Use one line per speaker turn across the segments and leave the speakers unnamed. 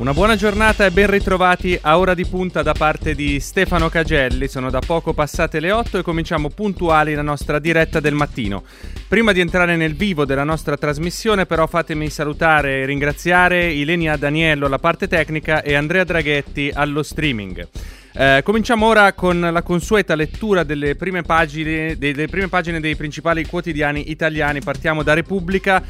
Una buona giornata e ben ritrovati a Ora di Punta da parte di Stefano Cagelli. Sono da poco passate le 8 e cominciamo puntuali la nostra diretta del mattino. Prima di entrare nel vivo della nostra trasmissione, però, fatemi salutare e ringraziare Ilenia Daniello alla parte tecnica e Andrea Draghetti allo streaming. Eh, cominciamo ora con la consueta lettura delle prime, pagine, delle prime pagine dei principali quotidiani italiani. Partiamo da Repubblica.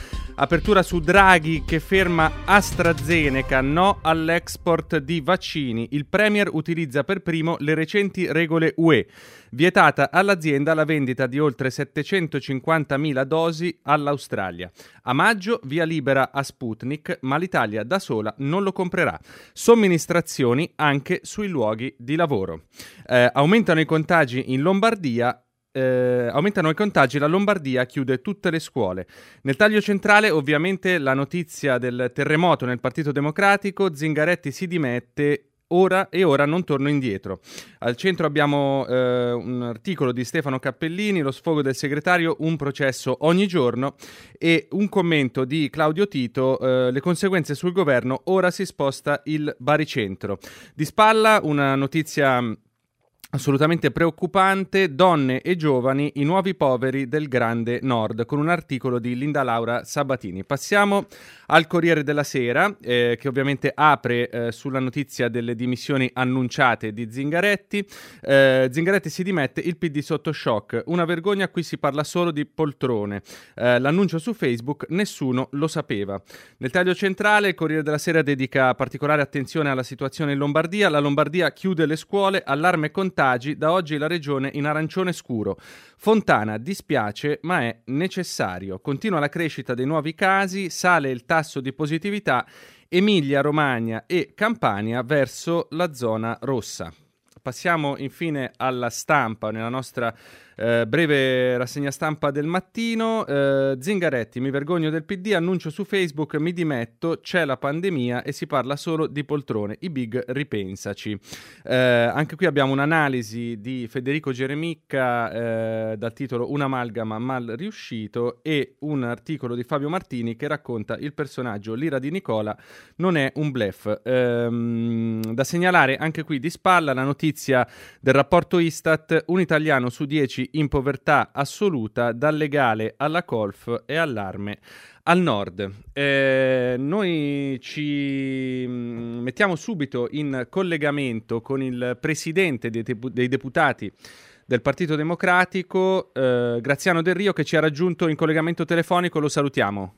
Apertura su Draghi che ferma AstraZeneca, no all'export di vaccini. Il Premier utilizza per primo le recenti regole UE. Vietata all'azienda la vendita di oltre 750.000 dosi all'Australia. A maggio via libera a Sputnik, ma l'Italia da sola non lo comprerà. Somministrazioni anche sui luoghi di lavoro. Eh, aumentano i contagi in Lombardia eh, aumentano i contagi, la Lombardia chiude tutte le scuole. Nel taglio centrale, ovviamente, la notizia del terremoto nel Partito Democratico, Zingaretti si dimette. Ora e ora non torno indietro. Al centro abbiamo eh, un articolo di Stefano Cappellini, lo sfogo del segretario, un processo ogni giorno e un commento di Claudio Tito, eh, le conseguenze sul governo, ora si sposta il baricentro. Di spalla una notizia assolutamente preoccupante, donne e giovani, i nuovi poveri del grande nord, con un articolo di Linda Laura Sabatini. Passiamo al Corriere della Sera, eh, che ovviamente apre eh, sulla notizia delle dimissioni annunciate di Zingaretti. Eh, Zingaretti si dimette, il PD sotto shock, una vergogna, qui si parla solo di poltrone. Eh, l'annuncio su Facebook, nessuno lo sapeva. Nel taglio centrale, il Corriere della Sera dedica particolare attenzione alla situazione in Lombardia. La Lombardia chiude le scuole, allarme contagio contagi, da oggi la regione in arancione scuro. Fontana dispiace, ma è necessario. Continua la crescita dei nuovi casi, sale il tasso di positività. Emilia, Romagna e Campania verso la zona rossa. Passiamo infine alla stampa nella nostra eh, breve rassegna stampa del mattino. Eh, Zingaretti, mi vergogno del PD, annuncio su Facebook, mi dimetto, c'è la pandemia e si parla solo di poltrone. I big ripensaci. Eh, anche qui abbiamo un'analisi di Federico Geremicca eh, dal titolo Un'amalgama mal riuscito e un articolo di Fabio Martini che racconta il personaggio L'ira di Nicola non è un blef. Ehm, da segnalare anche qui di spalla la notizia del rapporto Istat, un italiano su dieci in povertà assoluta dal legale alla colf e all'arme al nord. Eh, noi ci mm, mettiamo subito in collegamento con il presidente dei, tepu- dei deputati del Partito Democratico, eh, Graziano Del Rio, che ci ha raggiunto in collegamento telefonico. Lo salutiamo.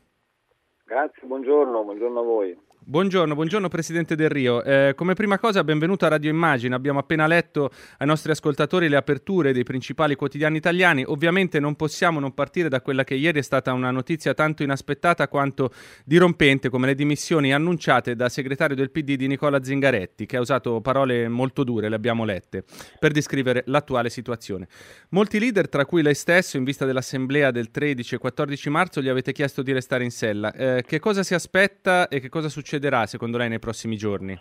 Grazie, buongiorno, buongiorno a voi.
Buongiorno, buongiorno Presidente Del Rio. Eh, come prima cosa benvenuto a Radio Immagine. Abbiamo appena letto ai nostri ascoltatori le aperture dei principali quotidiani italiani. Ovviamente non possiamo non partire da quella che ieri è stata una notizia tanto inaspettata quanto dirompente come le dimissioni annunciate dal segretario del PD di Nicola Zingaretti, che ha usato parole molto dure, le abbiamo lette, per descrivere l'attuale situazione. Molti leader, tra cui lei stesso, in vista dell'assemblea del 13 e 14 marzo, gli avete chiesto di restare in sella. Eh, che cosa si aspetta e che cosa succede? Succederà secondo lei nei prossimi giorni?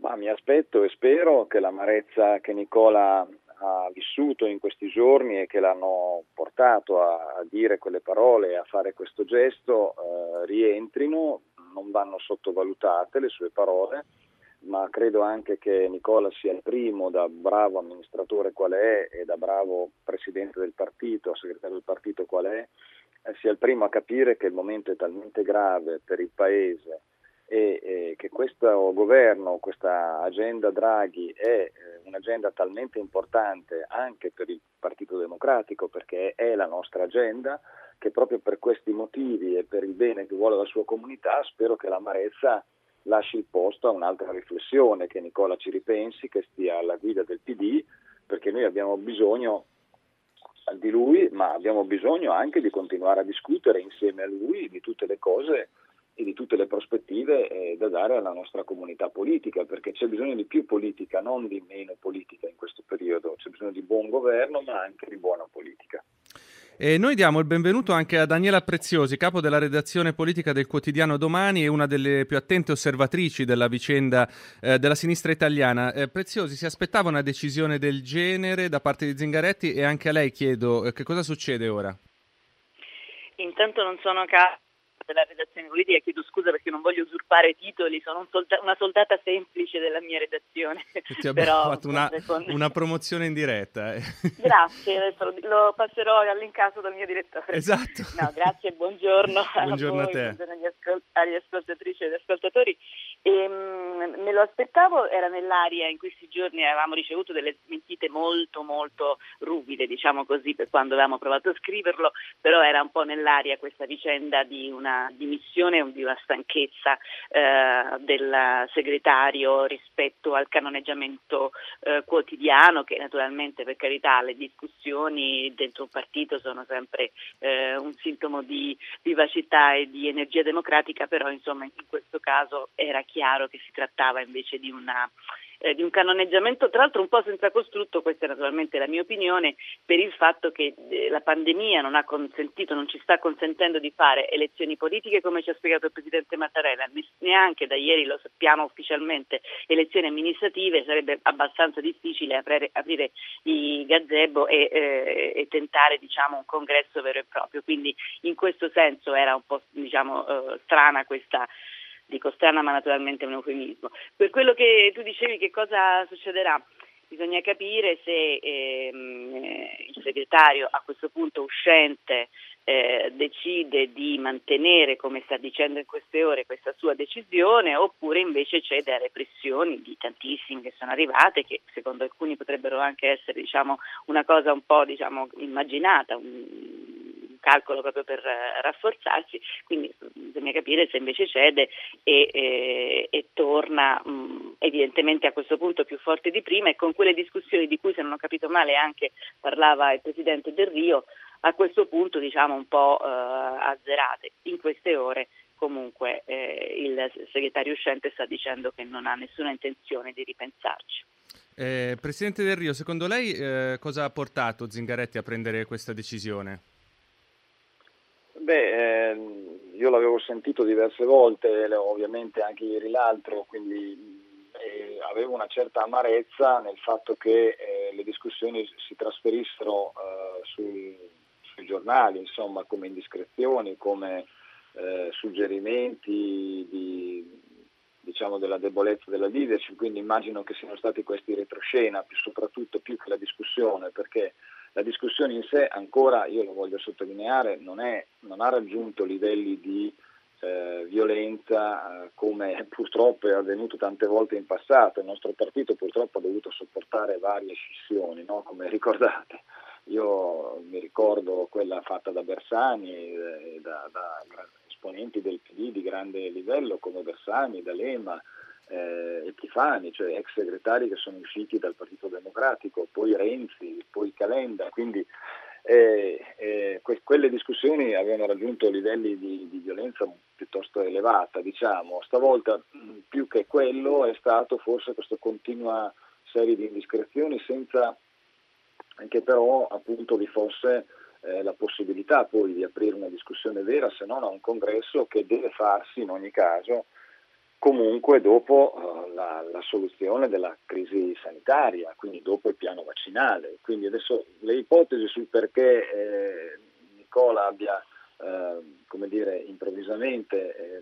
Ma mi aspetto e spero che l'amarezza che Nicola ha vissuto in questi giorni e che l'hanno portato a, a dire quelle parole a fare questo gesto eh, rientrino, non vanno sottovalutate le sue parole, ma credo anche che Nicola sia il primo da bravo amministratore qual è e da bravo presidente del partito, segretario del partito qual è, sia il primo a capire che il momento è talmente grave per il Paese e, e che questo governo, questa agenda Draghi è eh, un'agenda talmente importante anche per il Partito Democratico perché è la nostra agenda che proprio per questi motivi e per il bene che vuole la sua comunità spero che l'amarezza lasci il posto a un'altra riflessione, che Nicola ci ripensi, che stia alla guida del PD perché noi abbiamo bisogno di lui, ma abbiamo bisogno anche di continuare a discutere insieme a lui di tutte le cose e di tutte le prospettive eh, da dare alla nostra comunità politica, perché c'è bisogno di più politica, non di meno politica in questo periodo, c'è bisogno di buon governo ma anche di buona politica.
E noi diamo il benvenuto anche a Daniela Preziosi, capo della redazione politica del quotidiano Domani e una delle più attente osservatrici della vicenda eh, della sinistra italiana. Eh, Preziosi, si aspettava una decisione del genere da parte di Zingaretti e anche a lei chiedo eh, che cosa succede ora?
Intanto non sono capo della redazione politica, chiedo scusa perché non voglio usurpare titoli, sono un solda- una soldata semplice della mia redazione.
Ti abbiamo fatto una, una, promozione in diretta. Eh.
Grazie, adesso lo, passerò all'incaso dal mio direttore.
Esatto.
No, grazie, buongiorno,
buongiorno a,
voi,
te.
buongiorno agli, ascol- agli ascoltatrici e agli ascoltatori. E, ehm, lo aspettavo, era nell'aria, in questi giorni avevamo ricevuto delle smentite molto molto ruvide, diciamo così, per quando avevamo provato a scriverlo, però era un po' nell'aria questa vicenda di una dimissione di una stanchezza eh, del segretario rispetto al canoneggiamento eh, quotidiano, che naturalmente per carità le discussioni dentro un partito sono sempre eh, un sintomo di vivacità e di energia democratica, però insomma in questo caso era chiaro che si trattava invece di una eh, di un canoneggiamento, tra l'altro un po' senza costrutto, questa è naturalmente la mia opinione, per il fatto che eh, la pandemia non ha consentito, non ci sta consentendo di fare elezioni politiche come ci ha spiegato il Presidente Mattarella, neanche da ieri lo sappiamo ufficialmente, elezioni amministrative, sarebbe abbastanza difficile aprire, aprire i gazebo e, eh, e tentare diciamo, un congresso vero e proprio, quindi in questo senso era un po' diciamo, eh, strana questa dico strana ma naturalmente è un eufemismo. Per quello che tu dicevi che cosa succederà, bisogna capire se ehm, eh, il segretario a questo punto uscente eh, decide di mantenere, come sta dicendo in queste ore, questa sua decisione oppure invece cede alle pressioni di tantissimi che sono arrivate, che secondo alcuni potrebbero anche essere diciamo, una cosa un po' diciamo, immaginata, un, calcolo proprio per eh, rafforzarsi, quindi mm, bisogna capire se invece cede e, e, e torna mh, mm, evidentemente a questo punto più forte di prima e con quelle discussioni di cui se non ho capito male anche parlava il Presidente Del Rio, a questo punto diciamo un po' eh, azzerate. In queste ore comunque eh, il segretario uscente sta dicendo che non ha nessuna intenzione di ripensarci.
Eh, Presidente Del Rio, secondo lei eh, cosa ha portato Zingaretti a prendere questa decisione?
Beh, ehm, io l'avevo sentito diverse volte, ovviamente anche ieri l'altro, quindi eh, avevo una certa amarezza nel fatto che eh, le discussioni si trasferissero eh, sui, sui, giornali, insomma, come indiscrezioni, come eh, suggerimenti di, diciamo, della debolezza della leadership, quindi immagino che siano stati questi retroscena, più, soprattutto più che la discussione, perché la discussione in sé ancora, io lo voglio sottolineare, non, è, non ha raggiunto livelli di eh, violenza eh, come purtroppo è avvenuto tante volte in passato. Il nostro partito purtroppo ha dovuto sopportare varie scissioni, no? come ricordate. Io mi ricordo quella fatta da Bersani, eh, da, da esponenti del PD di grande livello come Bersani, D'Alema, eh, Epifani, cioè ex segretari che sono usciti dal Partito Democratico, poi Renzi, poi Calenda, quindi eh, eh, que- quelle discussioni avevano raggiunto livelli di, di, violenza piuttosto elevata, diciamo. Stavolta più che quello è stato forse questa continua serie di indiscrezioni senza che però appunto vi fosse eh, la possibilità poi di aprire una discussione vera se non a un congresso che deve farsi in ogni caso comunque dopo uh, la, la, soluzione della crisi sanitaria, quindi dopo il piano vaccinale. Quindi adesso le ipotesi sul perché eh, Nicola abbia eh, come dire, improvvisamente eh,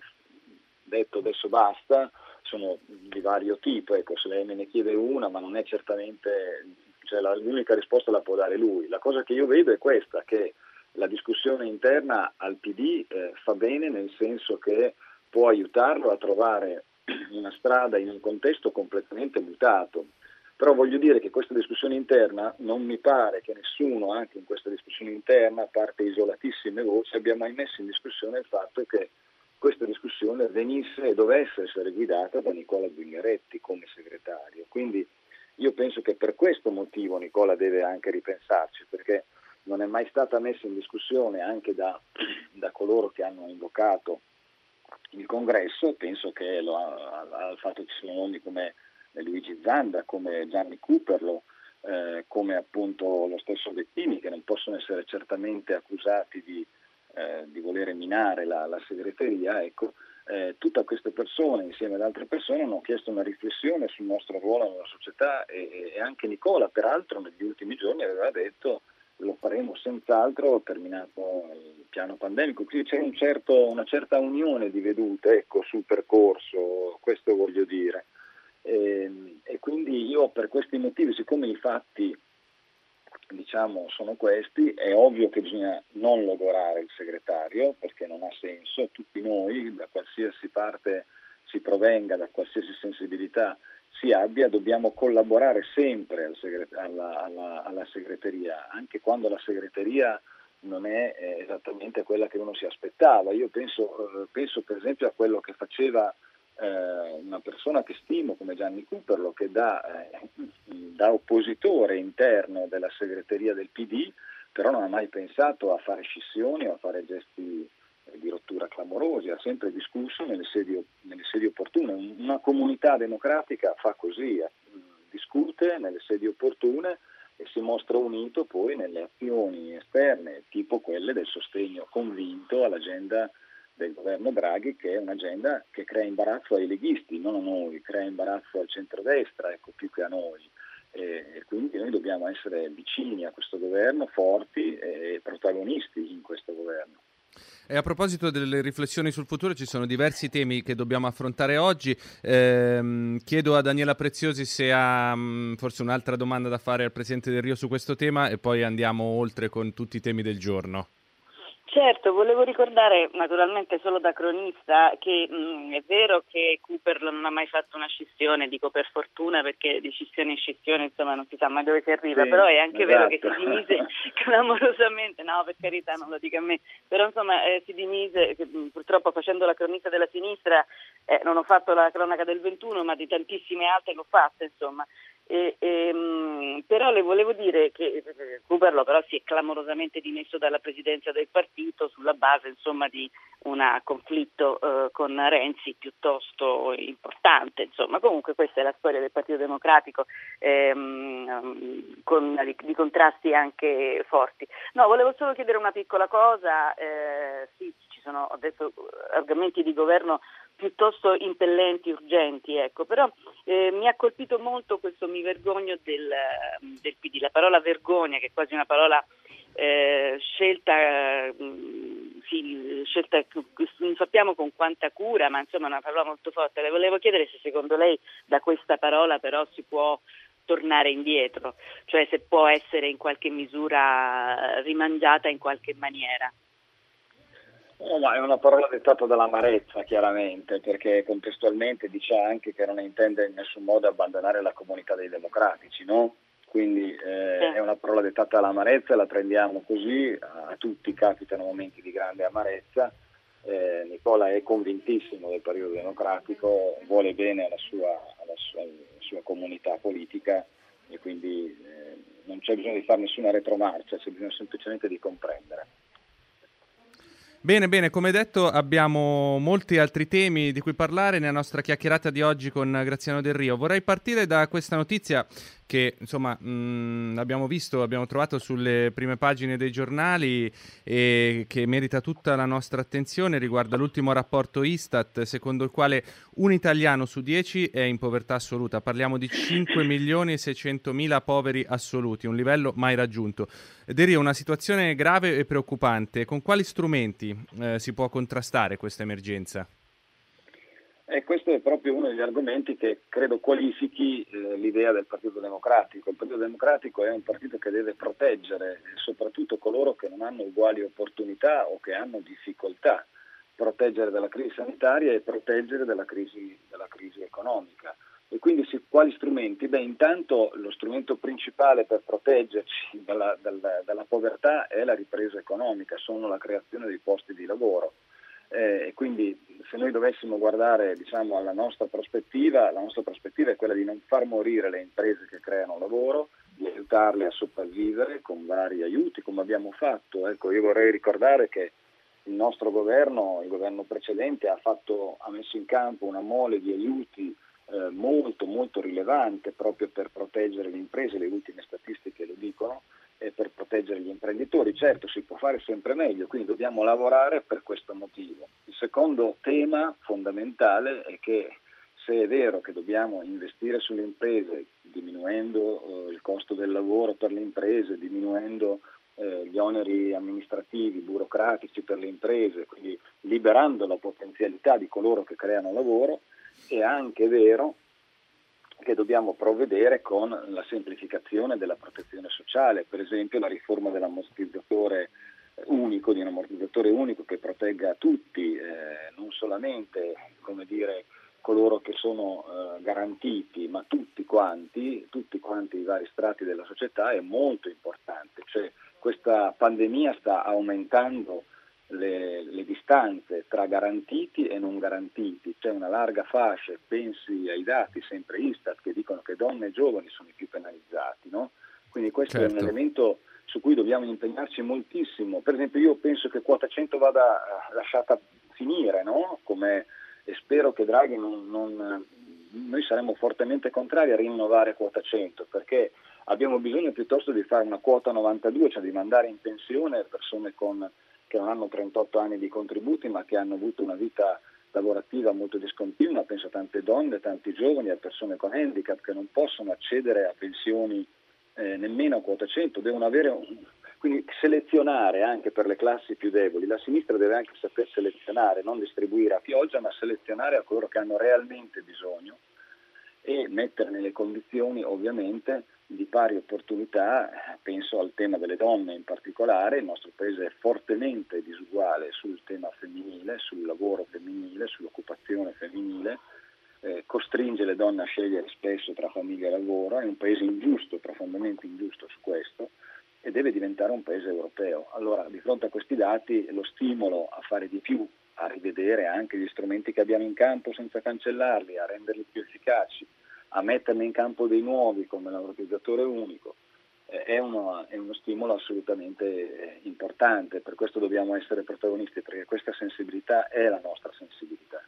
detto adesso basta sono di vario tipo, ecco, se lei me ne chiede una, ma non è certamente, cioè la, l'unica risposta la può dare lui. La cosa che io vedo è questa, che la discussione interna al PD eh, fa bene nel senso che può aiutarlo a trovare una strada in un contesto completamente mutato. Però voglio dire che questa discussione interna non mi pare che nessuno, anche in questa discussione interna, a parte isolatissime voci, abbia mai messo in discussione il fatto che questa discussione venisse e dovesse essere guidata da Nicola Zingaretti come segretario. Quindi io penso che per questo motivo Nicola deve anche ripensarci, perché non è mai stata messa in discussione anche da, da coloro che hanno invocato il congresso, penso che lo ha fatto ci sono nomi come Luigi Zanda, come Gianni Cooperlo, eh, come appunto lo stesso Bettini, che non possono essere certamente accusati di, eh, di voler minare la, la segreteria, ecco, eh, tutte queste persone insieme ad altre persone hanno chiesto una riflessione sul nostro ruolo nella società e, e anche Nicola peraltro negli ultimi giorni aveva detto lo faremo senz'altro terminato il piano pandemico, quindi c'è un certo, una certa unione di vedute ecco, sul percorso, questo voglio dire. E, ehm, e, quindi io per questi motivi, siccome i fatti diciamo, sono questi, è ovvio che bisogna non logorare il segretario perché non ha senso, tutti noi, da qualsiasi parte si provenga, da qualsiasi sensibilità si abbia, dobbiamo collaborare sempre al segret- alla, alla, alla, segreteria, anche quando la segreteria non è eh, esattamente quella che uno si aspettava. Io penso, eh, penso per esempio a quello che faceva eh, una persona che stimo come Gianni Cooperlo, che da, eh, da oppositore interno della segreteria del PD, però non ha mai pensato a fare scissioni o a fare gesti rottura clamorosi, ha sempre discusso nelle sedi, nelle sedi opportune. Una comunità democratica fa così, eh, discute nelle sedi opportune e si mostra unito poi nelle azioni esterne, tipo quelle del sostegno convinto all'agenda del governo Draghi, che è un'agenda che crea imbarazzo ai leghisti, non a noi, crea imbarazzo al centrodestra, ecco, più che a noi. E quindi noi dobbiamo essere vicini a questo governo, forti e protagonisti in questo governo.
E a proposito delle riflessioni sul futuro, ci sono diversi temi che dobbiamo affrontare oggi. Eh, chiedo a Daniela Preziosi se ha mh, forse un'altra domanda da fare al Presidente del Rio su questo tema e poi andiamo oltre con tutti i temi del giorno.
Certo, volevo ricordare naturalmente solo da cronista che mh, mm, è vero che Cooper non ha mai fatto una scissione, dico per fortuna perché di scissione in scissione insomma non si sa mai dove si arriva, sì, però è anche esatto. vero che si dimise clamorosamente, no per carità non lo dica a me, però insomma eh, si dimise, mm, purtroppo facendo la cronista della sinistra eh, non ho fatto la cronaca del 21 ma di tantissime altre l'ho fatta insomma e, e, mm, però le volevo dire che Cuperlo però si è clamorosamente dimesso dalla presidenza del partito sulla base insomma, di un conflitto eh, con Renzi piuttosto importante. Insomma. Comunque questa è la storia del Partito Democratico ehm, con di, di, contrasti anche forti. No, volevo solo chiedere una piccola cosa, eh, sì, ci sono adesso argomenti di governo piuttosto impellenti, urgenti, ecco. però eh, mi ha colpito molto questo mi vergogno del, del, PD, la parola vergogna che è quasi una parola eh, scelta, mh, mm, sì, scelta, non sappiamo con quanta cura, ma insomma è una parola molto forte. Le volevo chiedere se secondo lei da questa parola però si può tornare indietro, cioè se può essere in qualche misura rimangiata in qualche maniera.
No, ma è una parola dettata dall'amarezza, chiaramente, perché contestualmente dice anche che non intende in nessun modo abbandonare la comunità dei democratici, no? Quindi eh, è una parola dettata dall'amarezza e la prendiamo così, a tutti capitano momenti di grande amarezza. Eh, Nicola è convintissimo del Partito Democratico, vuole bene alla sua, alla sua, alla sua comunità politica e quindi eh, non c'è bisogno di fare nessuna retromarcia, c'è bisogno semplicemente di comprendere.
Bene, bene, come detto abbiamo molti altri temi di cui parlare nella nostra chiacchierata di oggi con Graziano Del Rio. Vorrei partire da questa notizia che insomma mh, mm, abbiamo visto, abbiamo trovato sulle prime pagine dei giornali e che merita tutta la nostra attenzione riguarda l'ultimo rapporto Istat secondo il quale un italiano su dieci è in povertà assoluta. Parliamo di 5 milioni e 600 mila poveri assoluti, un livello mai raggiunto. Derio, una situazione grave e preoccupante. Con quali strumenti eh, si può contrastare questa emergenza?
E questo è proprio uno degli argomenti che credo qualifichi eh, l'idea del Partito Democratico. Il Partito Democratico è un partito che deve proteggere soprattutto coloro che non hanno uguali opportunità o che hanno difficoltà, proteggere dalla crisi sanitaria e proteggere dalla crisi, dalla crisi economica. E quindi si, quali strumenti? Beh, intanto lo strumento principale per proteggerci dalla, dalla, dalla povertà è la ripresa economica, sono la creazione di posti di lavoro. Eh, quindi se noi dovessimo guardare diciamo, alla nostra prospettiva, la nostra prospettiva è quella di non far morire le imprese che creano lavoro, di aiutarle a sopravvivere con vari aiuti, come abbiamo fatto. Ecco, io vorrei ricordare che il nostro governo, il governo precedente, ha, fatto, ha messo in campo una mole di aiuti eh, molto molto rilevante proprio per proteggere le imprese, le ultime statistiche lo dicono, e per proteggere gli imprenditori. Certo si può fare sempre meglio, quindi dobbiamo lavorare per questo motivo. Il secondo tema fondamentale è che se è vero che dobbiamo investire sulle imprese diminuendo eh, il costo del lavoro per le imprese, diminuendo eh, gli oneri amministrativi, burocratici per le imprese, quindi liberando la potenzialità di coloro che creano lavoro, è anche vero che dobbiamo provvedere con la semplificazione della protezione sociale, per esempio la riforma dell'ammortizzatore unico, di un ammortizzatore unico che protegga tutti, eh, non solamente dire, coloro che sono eh, garantiti, ma tutti quanti, tutti quanti i vari strati della società è molto importante. Cioè, questa pandemia sta aumentando le, le, distanze tra garantiti e non garantiti, c'è una larga fascia, pensi ai dati sempre Istat che dicono che donne e giovani sono i più penalizzati, no? quindi questo certo. è un certo. elemento su cui dobbiamo impegnarci moltissimo. Per esempio io penso che quota 100 vada eh, lasciata finire, no? Come, e spero che Draghi non, non, Noi saremmo fortemente contrari a rinnovare quota 100 perché abbiamo bisogno piuttosto di fare una quota 92, cioè di mandare in pensione persone con che non hanno 38 anni di contributi ma che hanno avuto una vita lavorativa molto discontinua, penso a tante donne, tanti giovani, a persone con handicap che non possono accedere a pensioni eh, nemmeno a quota 100, devono avere un, quindi selezionare anche per le classi più deboli, la sinistra deve anche saper selezionare, non distribuire a pioggia, ma selezionare a coloro che hanno realmente bisogno e mettere nelle condizioni ovviamente di pari opportunità, penso al tema delle donne in particolare, il nostro paese è fortemente disuguale sul tema femminile, sul lavoro femminile, sull'occupazione femminile, eh, costringe le donne a scegliere spesso tra famiglia e lavoro, è un paese ingiusto, profondamente ingiusto su questo e deve diventare un paese europeo. Allora di fronte a questi dati lo stimolo a fare di più, a rivedere anche gli strumenti che abbiamo in campo senza cancellarli, a renderli più efficaci, a metterne in campo dei nuovi come l'ammortizzatore unico eh, è, uno, è, uno, stimolo assolutamente eh, importante, per questo dobbiamo essere protagonisti perché questa sensibilità è la nostra sensibilità.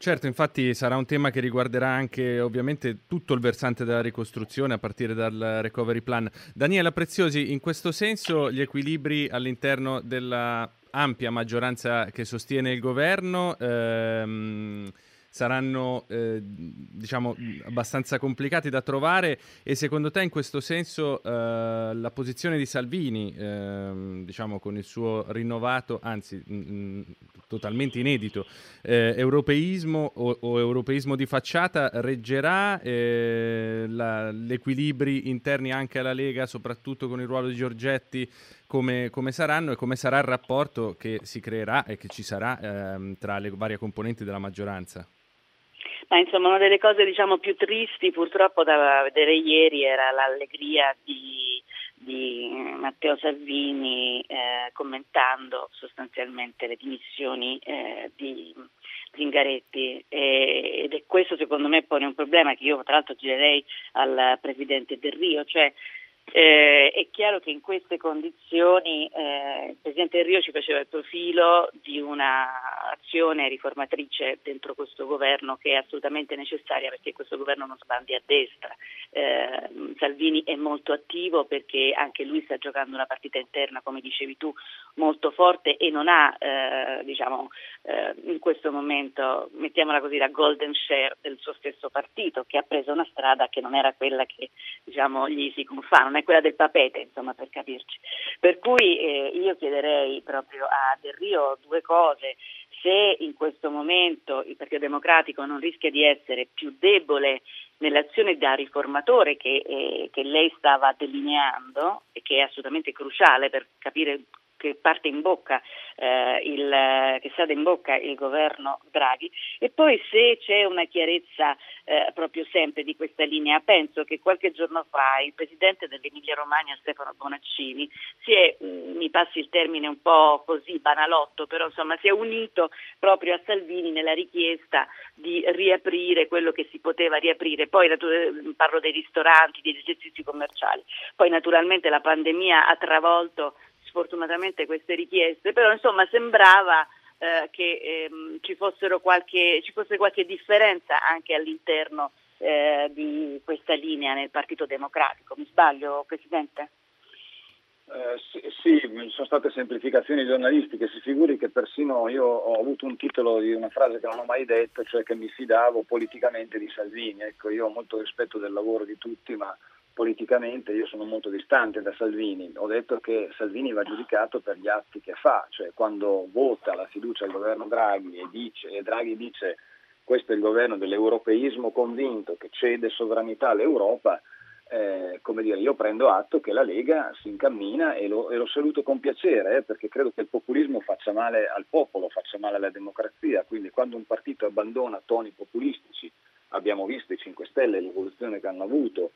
Certo, infatti sarà un tema che riguarderà anche ovviamente tutto il versante della ricostruzione a partire dal recovery plan. Daniela Preziosi, in questo senso gli equilibri all'interno della ampia maggioranza che sostiene il governo ehm, saranno eh, diciamo abbastanza complicati da trovare e secondo te in questo senso eh, la posizione di Salvini eh, diciamo con il suo rinnovato anzi mh, totalmente inedito eh, europeismo o, o, europeismo di facciata reggerà eh, la, gli equilibri interni anche alla Lega soprattutto con il ruolo di Giorgetti come, come, saranno e come sarà il rapporto che si creerà e che ci sarà ehm, tra le varie componenti della maggioranza
ma insomma una delle cose diciamo, più tristi purtroppo da vedere ieri era l'allegria di, di Matteo Salvini eh, commentando sostanzialmente le dimissioni eh, di Zingaretti. E, ed è questo secondo me pone un problema che io tra l'altro girerei al Presidente Del Rio, cioè eh, è chiaro che in queste condizioni eh, il Presidente Rio ci faceva il profilo di un'azione riformatrice dentro questo governo che è assolutamente necessaria perché questo governo non sbandi a destra. Eh, Salvini è molto attivo perché anche lui sta giocando una partita interna, come dicevi tu, molto forte e non ha eh, diciamo, eh, in questo momento, mettiamola così, la golden share del suo stesso partito che ha preso una strada che non era quella che diciamo, gli si confà è quella del papete, insomma, per capirci. Per cui eh, io chiederei proprio a Del Rio due cose. Se in questo momento il Partito Democratico non rischia di essere più debole nell'azione da riformatore che, eh, che lei stava delineando e che è assolutamente cruciale per capire che parte in bocca eh, il, che sta in bocca il governo Draghi. E poi se c'è una chiarezza eh, proprio sempre di questa linea penso che qualche giorno fa il presidente dell'Emilia Romagna Stefano Bonaccini si è mm, mi passi il termine un po' così banalotto però insomma si è unito proprio a Salvini nella richiesta di riaprire quello che si poteva riaprire. Poi natu- parlo dei ristoranti degli esercizi commerciali. Poi naturalmente la pandemia ha travolto sfortunatamente queste richieste, però insomma sembrava eh, che ehm, ci, qualche, ci, fosse qualche differenza anche all'interno eh, di questa linea nel Partito Democratico. Mi sbaglio, Presidente?
Eh, sì, sì, sono state semplificazioni giornalistiche, si figuri che persino io ho avuto un titolo di una frase che non ho mai detto, cioè che mi fidavo politicamente di Salvini. Ecco, io ho molto rispetto del lavoro di tutti, ma politicamente io sono molto distante da Salvini. Ho detto che Salvini va giudicato per gli atti che fa, cioè quando vota la fiducia al governo Draghi e, dice, e Draghi dice questo è il governo dell'europeismo convinto che cede sovranità all'Europa, eh, come dire, io prendo atto che la Lega si incammina e lo, e lo saluto con piacere, eh, perché credo che il populismo faccia male al popolo, faccia male alla democrazia, quindi quando un partito abbandona toni populistici, abbiamo visto i 5 Stelle, l'evoluzione che hanno avuto,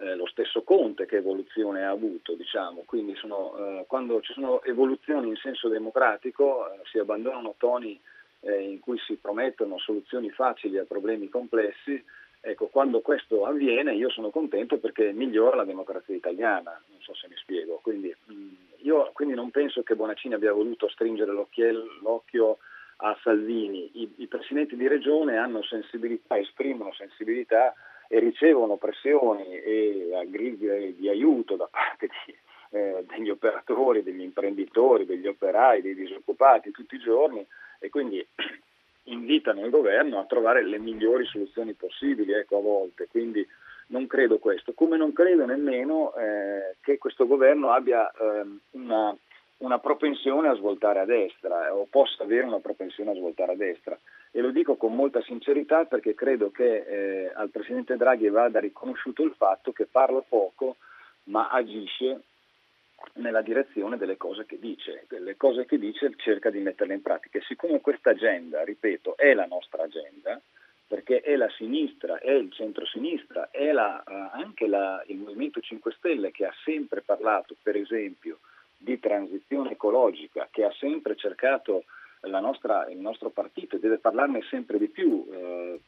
eh, lo stesso Conte che evoluzione ha avuto, diciamo, quindi sono, eh, quando ci sono evoluzioni in senso democratico eh, si abbandonano toni eh, in cui si promettono soluzioni facili a problemi complessi Ecco, quando questo avviene io sono contento perché migliora la democrazia italiana, non so se mi spiego. Quindi, mh, mm, io quindi non penso che Bonaccini abbia voluto stringere l'occhio a Salvini. I, I, presidenti di regione hanno sensibilità, esprimono sensibilità e ricevono pressioni e gridi di aiuto da parte di, eh, degli operatori, degli imprenditori, degli operai, dei disoccupati tutti i giorni e quindi invitano il governo a trovare le migliori soluzioni possibili ecco, a volte, quindi non credo questo, come non credo nemmeno eh, che questo governo abbia eh, una, una, propensione a svoltare a destra eh, o possa avere una propensione a svoltare a destra e lo dico con molta sincerità perché credo che eh, al Presidente Draghi vada riconosciuto il fatto che parla poco ma agisce nella direzione delle cose che dice, le cose che dice cerca di metterle in pratica. E siccome questa agenda, ripeto, è la nostra agenda, perché è la sinistra, è il centro-sinistra, è la, uh, anche la, il Movimento 5 Stelle che ha sempre parlato, per esempio, di transizione ecologica, che ha sempre cercato nostra, il nostro partito e deve parlarne sempre di più eh,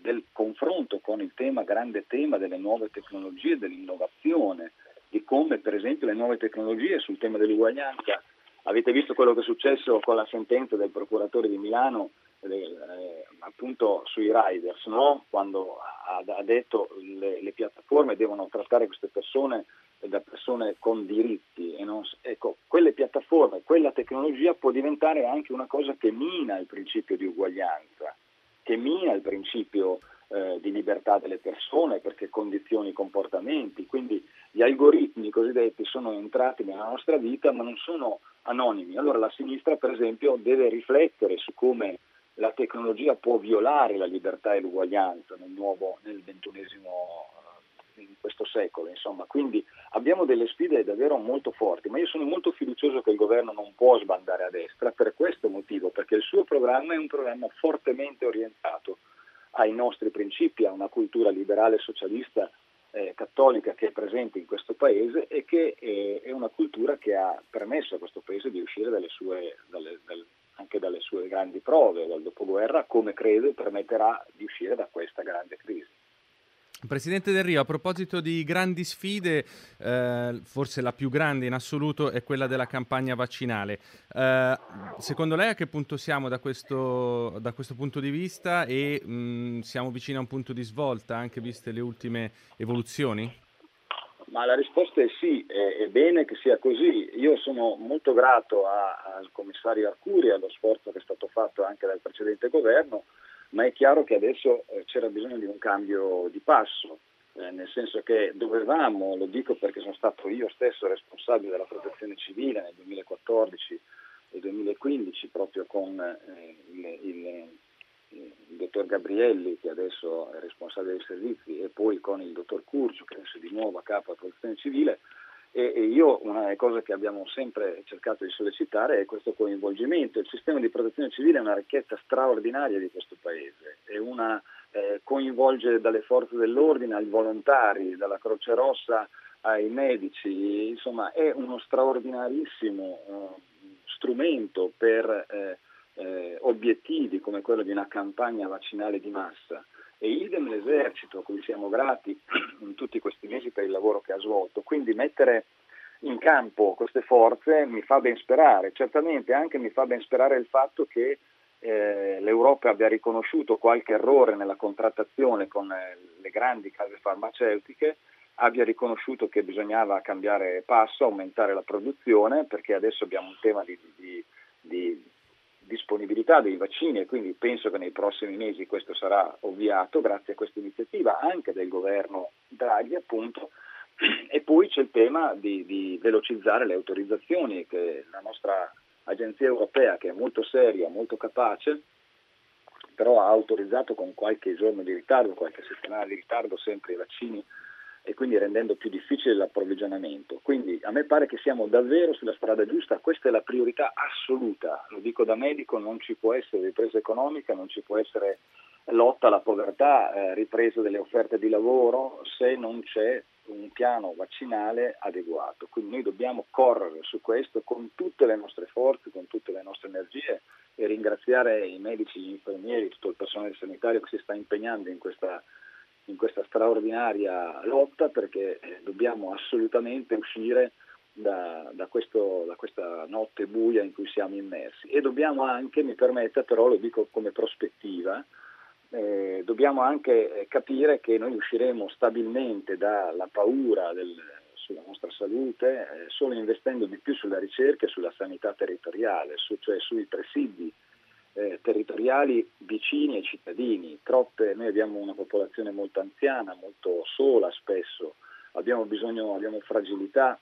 del confronto con il tema, grande tema delle nuove tecnologie, dell'innovazione, di come per esempio le nuove tecnologie sul tema dell'uguaglianza, avete visto quello che è successo con la sentenza del procuratore di Milano eh, appunto sui riders, no? quando ha, ha detto che le, le, piattaforme devono trattare queste persone da persone con diritti. Non, ecco, quelle piattaforme, quella tecnologia può diventare anche una cosa che mina il principio di uguaglianza, che mina il principio eh, di libertà delle persone perché condiziona i comportamenti. Quindi gli algoritmi cosiddetti sono entrati nella nostra vita ma non sono anonimi. Allora la sinistra per esempio deve riflettere su come la tecnologia può violare la libertà e l'uguaglianza nel nuovo, nel ventunesimo eh, in questo secolo, insomma. Quindi abbiamo delle sfide davvero molto forti, ma io sono molto fiducioso che il governo non può sbandare a destra per questo motivo, perché il suo programma è un programma fortemente orientato ai nostri principi, a una cultura liberale socialista eh, cattolica che è presente in questo paese e che è, è, una cultura che ha permesso a questo paese di uscire dalle sue, dalle, dal, anche dalle sue grandi prove dal dopoguerra, come credo permetterà di uscire da questa grande crisi.
Presidente Del Rio, a proposito di grandi sfide, eh, forse la più grande in assoluto è quella della campagna vaccinale. Eh, secondo lei a che punto siamo da questo, da questo punto di vista e mh, mm, siamo vicini a un punto di svolta anche viste le ultime evoluzioni?
Ma la risposta è sì, è, è bene che sia così. Io sono molto grato al commissario Arcuri, allo sforzo che è stato fatto anche dal precedente governo ma è chiaro che adesso eh, c'era bisogno di un cambio di passo, eh, nel senso che dovevamo, lo dico perché sono stato io stesso responsabile della protezione civile nel 2014 e 2015 proprio con eh, il, il, il, dottor Gabrielli che adesso è responsabile dei servizi e poi con il dottor Curcio che adesso è di nuovo a capo della protezione civile, e, e io una cose che abbiamo sempre cercato di sollecitare è questo coinvolgimento. Il sistema di protezione civile è una ricchezza straordinaria di questo Paese, una, eh, coinvolge dalle forze dell'ordine ai volontari, dalla Croce Rossa ai medici, insomma è uno straordinarissimo eh, strumento per eh, eh obiettivi come quello di una campagna vaccinale di massa e idem l'esercito, a cui siamo grati in tutti questi mesi per il lavoro che ha svolto. Quindi mettere in campo queste forze mi fa ben sperare. Certamente anche mi fa ben sperare il fatto che eh, l'Europa abbia riconosciuto qualche errore nella contrattazione con eh, le grandi case farmaceutiche, abbia riconosciuto che bisognava cambiare passo, aumentare la produzione, perché adesso abbiamo un tema di, di, di disponibilità dei vaccini e quindi penso che nei prossimi mesi questo sarà ovviato grazie a questa iniziativa anche del governo Draghi appunto. E poi c'è il tema di, di velocizzare le autorizzazioni che la nostra agenzia europea che è molto seria, molto capace però ha autorizzato con qualche giorno di ritardo, qualche settimana di ritardo sempre i vaccini e quindi rendendo più difficile l'approvvigionamento. Quindi a me pare che siamo davvero sulla strada giusta, questa è la priorità assoluta, lo dico da medico, non ci può essere ripresa economica, non ci può essere lotta alla povertà, eh, ripresa delle offerte di lavoro se non c'è un piano vaccinale adeguato. Quindi noi dobbiamo correre su questo con tutte le nostre forze, con tutte le nostre energie e ringraziare i medici, gli infermieri, tutto il personale sanitario che si sta impegnando in questa in questa straordinaria lotta perché eh, dobbiamo assolutamente uscire da, da, questo, da, questa notte buia in cui siamo immersi. E dobbiamo anche, mi permetta però lo dico come prospettiva, eh, dobbiamo anche eh, capire che noi usciremo stabilmente dalla paura del, sulla nostra salute eh, solo investendo di più sulla ricerca e sulla sanità territoriale, su, cioè sui presidi eh, territoriali vicini ai cittadini. Troppe, noi abbiamo una popolazione molto anziana, molto sola spesso, abbiamo bisogno, abbiamo fragilità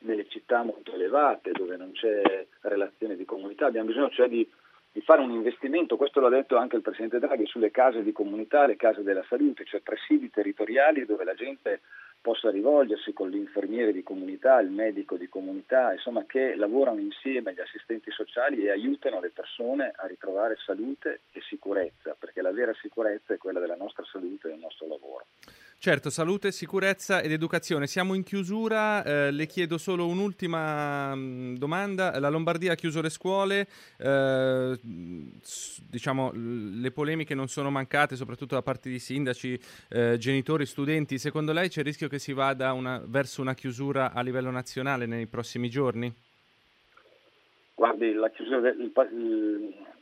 nelle città molto elevate dove non c'è relazione di comunità, abbiamo bisogno cioè di, di fare un investimento, questo l'ha detto anche il Presidente Draghi, sulle case di comunità, le case della salute, cioè presidi territoriali dove la gente possa rivolgersi con l'infermiere di comunità, il medico di comunità, insomma che lavorano insieme agli assistenti sociali e aiutano le persone a ritrovare salute e sicurezza, perché la vera sicurezza è quella della nostra salute e del nostro lavoro.
Certo, salute, sicurezza ed educazione. Siamo in chiusura, eh, le chiedo solo un'ultima mh, mm, domanda. La Lombardia ha chiuso le scuole, eh, diciamo le polemiche non sono mancate, soprattutto da parte di sindaci, eh, genitori, studenti. Secondo lei c'è il rischio che si vada una, verso una chiusura a livello nazionale nei prossimi giorni?
Guardi, la chiusura del, il,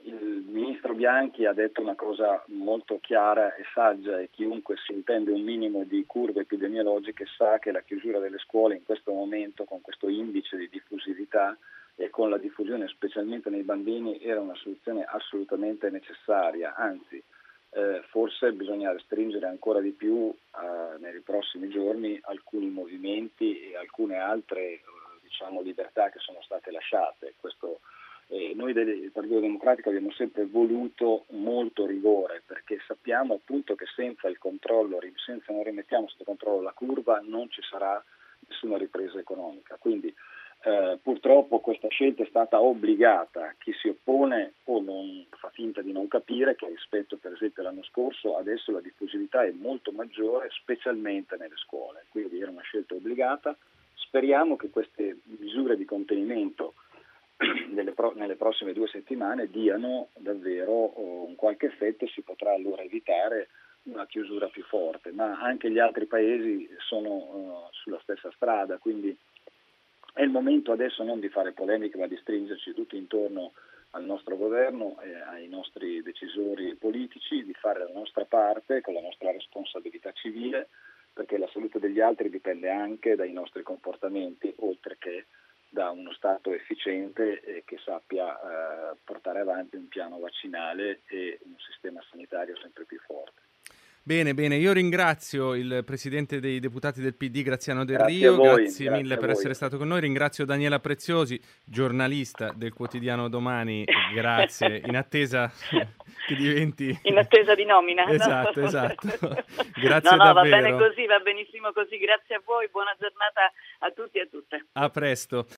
il, ministro Bianchi ha detto una cosa molto chiara e saggia e chiunque si intende un minimo di curve epidemiologiche sa che la chiusura delle scuole in questo momento, con questo indice di diffusività e con la diffusione specialmente nei bambini, era una soluzione assolutamente necessaria, anzi eh, forse bisogna restringere ancora di più eh, nei prossimi giorni alcuni movimenti e alcune altre eh, diciamo, libertà che sono state lasciate. Questo, eh, noi del Partito Democratico abbiamo sempre voluto molto rigore perché sappiamo appunto che senza il controllo, senza non rimettiamo sotto controllo la curva non ci sarà nessuna ripresa economica. Quindi eh, purtroppo questa scelta è stata obbligata, chi si oppone o non fa finta di non capire che rispetto per esempio all'anno scorso adesso la diffusività è molto maggiore specialmente nelle scuole, quindi era una scelta obbligata, speriamo che queste misure di contenimento pro- nelle prossime due settimane diano davvero oh, un qualche effetto e si potrà allora evitare una chiusura più forte, ma anche gli altri paesi sono uh, sulla stessa strada, quindi è il momento adesso non di fare polemiche, ma di stringerci tutti intorno al nostro governo e ai nostri decisori politici, di fare la nostra parte con la nostra responsabilità civile, perché la salute degli altri dipende anche dai nostri comportamenti, oltre che da uno Stato efficiente e che sappia eh, portare avanti un piano vaccinale e un sistema sanitario sempre più forte.
Bene, bene, io ringrazio il presidente dei deputati del PD Graziano Del grazie Rio, voi, grazie, grazie mille per essere stato con noi, ringrazio Daniela Preziosi, giornalista del quotidiano Domani, grazie, in attesa che diventi...
In attesa di nomina.
Esatto, no? esatto,
grazie no, no, davvero. va bene così, va benissimo così, grazie a voi, buona giornata a tutti e a tutte.
A presto.